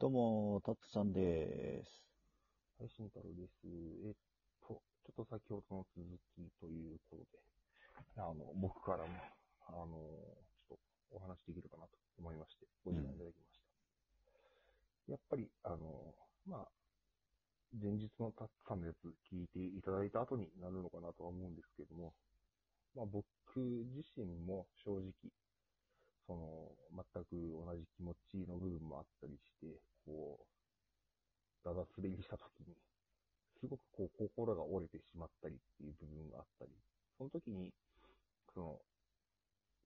どうも、タッツさんです。はい、慎太郎です。えっと、ちょっと先ほどの続きということで、あの、僕からも、あの、ちょっとお話できるかなと思いまして、ご時間いただきました。やっぱり、あの、まあ、前日のタッツさんのやつ聞いていただいた後になるのかなとは思うんですけども、まあ僕自身も正直、その、全く同じ気持ちの部分もあったりして、こう、だだ滑りした時に、すごくこう、心が折れてしまったりっていう部分があったり、その時に、その、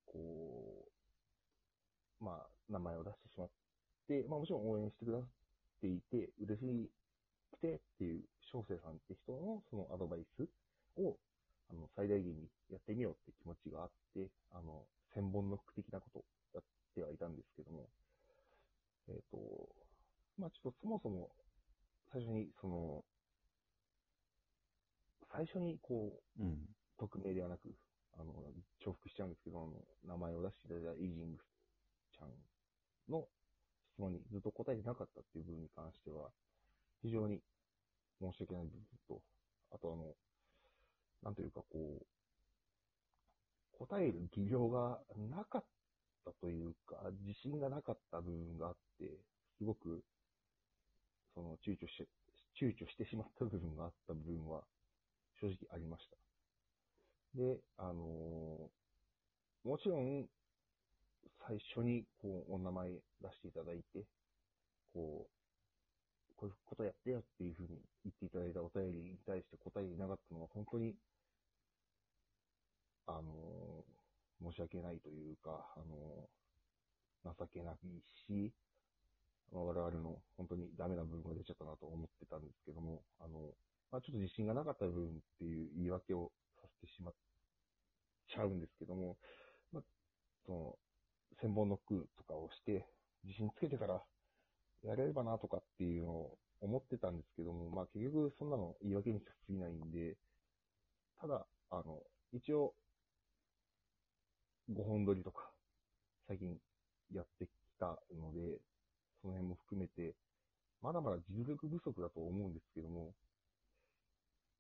こう、まあ、名前を出してしまって、まあもちろん応援してくださっていて、嬉しくてっていう、翔生さんって人のそのアドバイスを、あの、最大限にやってみようって気持ちがあって、あの、千本ノック的なことをやってはいたんですけども、えっ、と、まあちょっとそもそも、最初に、その、最初にこう、うん。匿名ではなく、あの、重複しちゃうんですけど、あの、名前を出していただいたイージングちゃんの質問にずっと答えてなかったっていう部分に関しては、非常に申し訳ない部分と、あとあの、なんというかこう、答える技量がなかったというか、自信がなかった部分があって、すごく、その、躊躇して、躊躇してしまった部分があった部分は、正直ありました。で、あのーもちろん、最初に、こう、お名前出していただいて、こう、こういうことやってよっていうふうに言っていただいたお便りに対して答えてなかったのは、本当に、あのー申し訳ないというか、あのー情けないし、まあ我々の本当にダメな部分が出ちゃったなと思ってたんですけども、あの、まあ、ちょっと自信がなかった部分っていう言い訳をさせてしまっちゃうんですけども、まあ、その、千本ノックとかをして、自信つけてからやれればなとかっていうのを思ってたんですけども、まあ結局そんなの言い訳にしか過ぎないんで、ただ、あの、一応、5本撮りとか、最近やってきたので、その辺も含めて、まだまだ実力不足だと思うんですけども、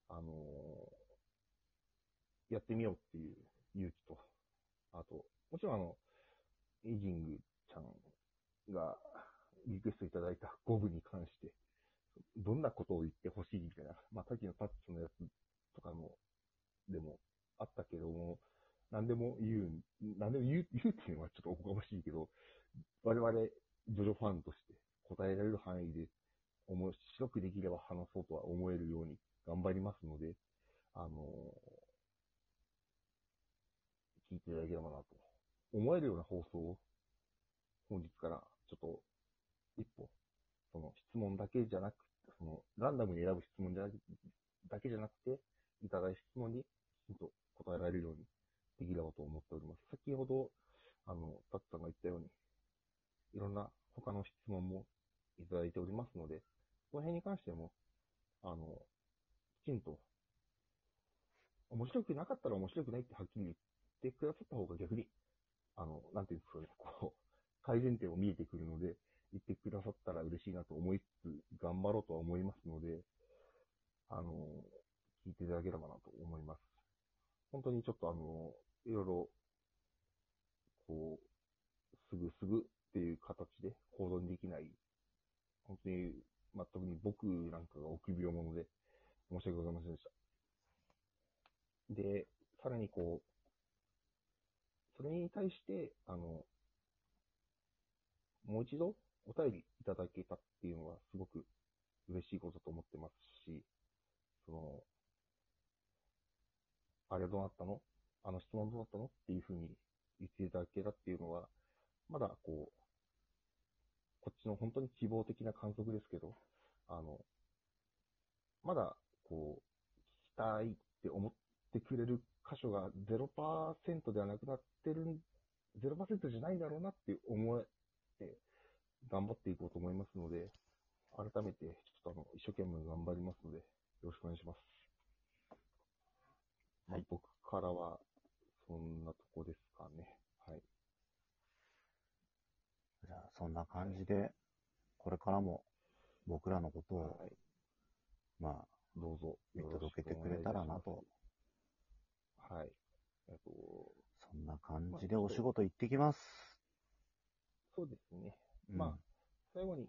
あのやってみようっていう勇気と、あと、もちろんあの、エイジングちゃんがリクエストいただいた5部に関して、どんなことを言ってほしいみたいな、まあ、さっきのタッチのやつとかも、でもあったけども、何でも言う、何でも言う、言うっていうのはちょっとおこがましいけど、我々、ジョジョファンとして答えられる範囲で面白くできれば話そうとは思えるように頑張りますので、あの聞いていただければなと思えるような放送を本日からちょっと一歩、その質問だけじゃなく、そのランダムに選ぶ質問じゃだけじゃなくて、いただいた質問にきちんと答えられるようにできればと思っております。先ほど、あの、タッさんが言ったように、いろんな他の質問もいただいておりますので、この辺に関しても、あの、きちんと、面白くなかったら面白くないってはっきり言ってくださった方が逆に、あの、なんていうんですかね、こう、改善点を見えてくるので、言ってくださったら嬉しいなと思いつつ、頑張ろうとは思いますので、あの、聞いていただければなと思います。本当にちょっとあの、いろいろ、こう、すぐすぐっていう形で行動できない、本当に、まあ、特に僕なんかが臆病者で、申し訳ございませんでした。で、さらにこう、それに対して、あの、もう一度お便りいただけたっていうのはすごく嬉しいことだと思ってますし、その、あれどうなったの？あの質問どうなったの？っていうふうに言っていただけたっていうのは、まだこう、こっちの本当に希望的な観測ですけど、あの、まだこう、聞きたいって思ってくれる箇所が0%ではなくなってる、0%じゃないんだろうなって思って、頑張っていこうと思いますので、改めて、ちょっとあの、一生懸命頑張りますので、よろしくお願いします。まあはい僕からは、そんなとこですかね。はい。じゃあ、そんな感じで、これからも僕らのことを、はい。まあ、どうぞ。見届けてくれたらなと。はい。えっと、そんな感じでお仕事行ってきます。そうですね。うんまあ、最後に、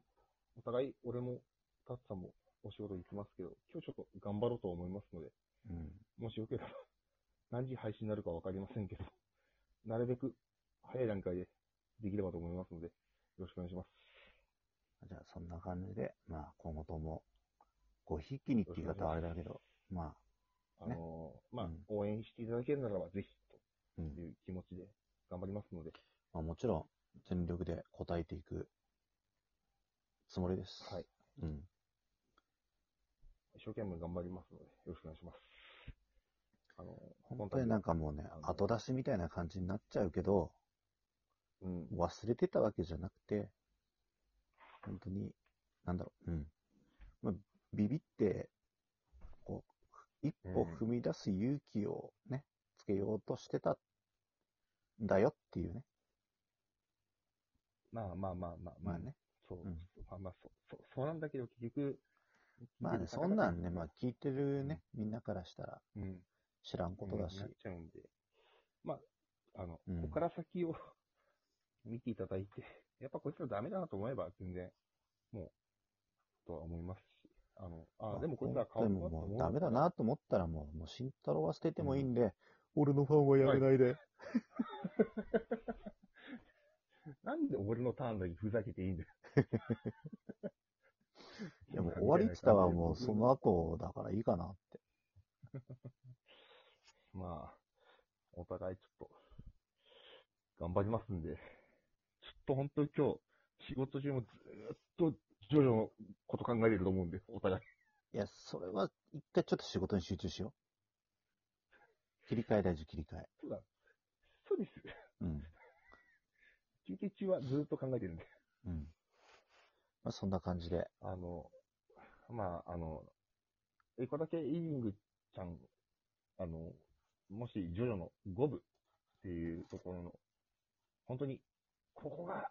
お互い、俺も、タツさんもお仕事行きますけど、今日ちょっと頑張ろうと思いますので、うん。もしよければ、何時配信になるかわかりませんけど、なるべく早い段階でできればと思いますので、よろしくお願いします。じゃあ、そんな感じで、まあ、今後とも、ごひいきにって言い方はあれだけど、まあのーまあ、うん応援していただけるならば、ぜひ、と。いう気持ちで頑張りますので、まあ、もちろん、全力で答えていくつもりです。はい。うん。一生懸命頑張りますので、よろしくお願いします。あのー本当になんかもうねあ、の後出しみたいな感じになっちゃうけど、うん。忘れてたわけじゃなくて、本当に、なんだろう、うん。まあ、ビビって、こう、一歩踏み出す勇気をね、つけようとしてたんだよっていうね。まあまあまあまあ、まあね。そう、うん。まあまあそう、そう、そうなんだけど、結局、まあね、そんなんね、まあ聞いてるね、みんなからしたらうん、知らんことだし。うんなっ、ちゃうんで、まあ、あの、うん。ここから先を見ていただいて、やっぱこいつらダメだなと思えば、全然、もう、とは思いますし、あの、あ、でもこいつら変わったもうダメだなと思ったらもう、もう慎太郎は捨ててもいいんで、俺のファンはやめないで。なんで俺のターンだけふざけていいんだよ。いやもう終わりって言ったらもうその後だからいいかなって。まあ、お互いちょっと、頑張りますんで、と本当に今日、仕事中もずーっと、ジョジョのこと考えてると思うんで、お互い。いや、それは一回ちょっと仕事に集中しよう。切り替え大事、切り替え。そうだ。そうです。うん。休憩中はずーっと考えてるんで。うん。まあそんな感じで。あの、まあ、あの、一個だけイーリングちゃん、あの、もし、ジョジョの5部っていうところの、本当に、ここが、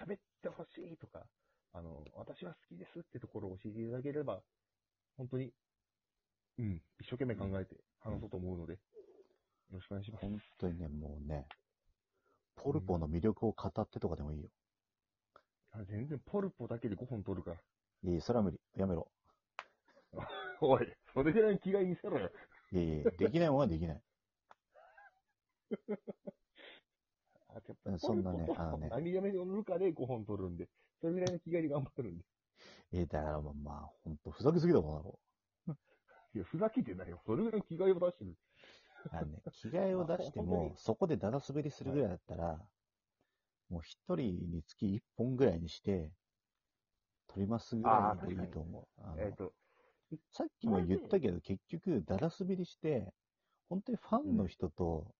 喋ってほしいとか、あの、私は好きですってところを教えていただければ、本当に、うん、一生懸命考えて話そうと思うので、よろしくお願いします。本当にね、もうね、ポルポの魅力を語ってとかでもいいよ。あ全然ポルポだけで5本取るから。いやいや、それは無理。やめろ。おい、それぐらいの気概見せろよ。いやいや、できないもんはできない。あやっぱそんなねあのね 何やめで5本取るんで、それぐらいの気概で頑張るんで。えだからまあ、まあ、ほんと、ふざけすぎだもんなろ。いや、ふざけてないよ。それぐらいの気概を出してる。あのね、着替えを出しても そこでだだ滑りするぐらいだったら、もう一人につき一本ぐらいにして、撮りますぐらいでいいと思う。あのえっ、と、さっきも言ったけど、結局、だだ滑りして、本当にファンの人と、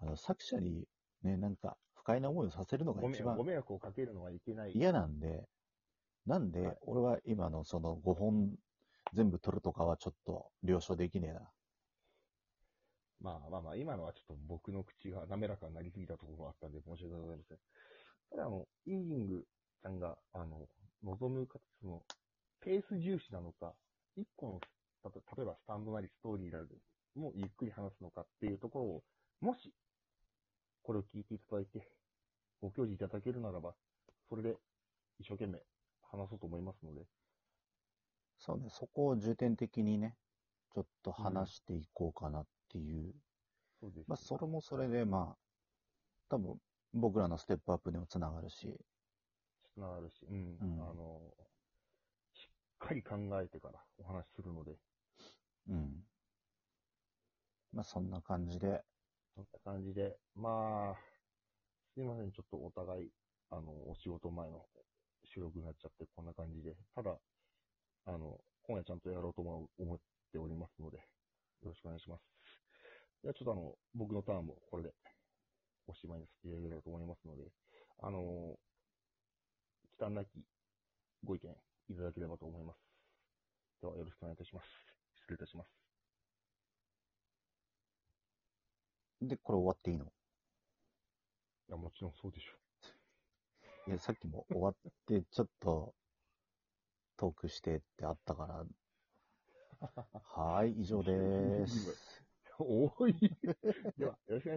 あの、作者にね、なんか、不快な思いをさせるのがごめご一番迷惑をかけるのはいけない。嫌なんで、なんで、はい俺は今のその5本全部撮るとかはちょっと了承できねえな。まあまあまあ、今のはちょっと僕の口が滑らかになりすぎたところがあったんで、申し訳ございません。ただ、あの、イーリングちゃんが、あの、望む形、その、ペース重視なのか、一個の、たと例えばスタンドなりストーリーなりもゆっくり話すのかっていうところを、もし、これを聞いていただいて、ご教示いただけるならば、それで一生懸命話そうと思いますので、そうね、そこを重点的にね、ちょっと話していこうかなっていう。そうです。まあ、それもそれで、まあ、多分、僕らのステップアップにもつながるし、つながるし、うん、うんあの、しっかり考えてからお話しするので、うん。まあ、そんな感じで、そんな感じで、まあ、すいません、ちょっとお互い、あの、お仕事前の収録になっちゃって、こんな感じで、ただ、あの、今夜ちゃんとやろうと思う思っておりますので、よろしくお願いします。では、ちょっとあの、僕のターンもこれで、おしまいにさせていただければと思いますので、あの、忌憚なきご意見いただければと思います。では、よろしくお願いいたします。失礼いたします。で、これ終わっていいの？いや、もちろんそうでしょ。いや、さっきも終わって、ちょっと、トークしてってあったから、はい、以上です。多い。では、よろしく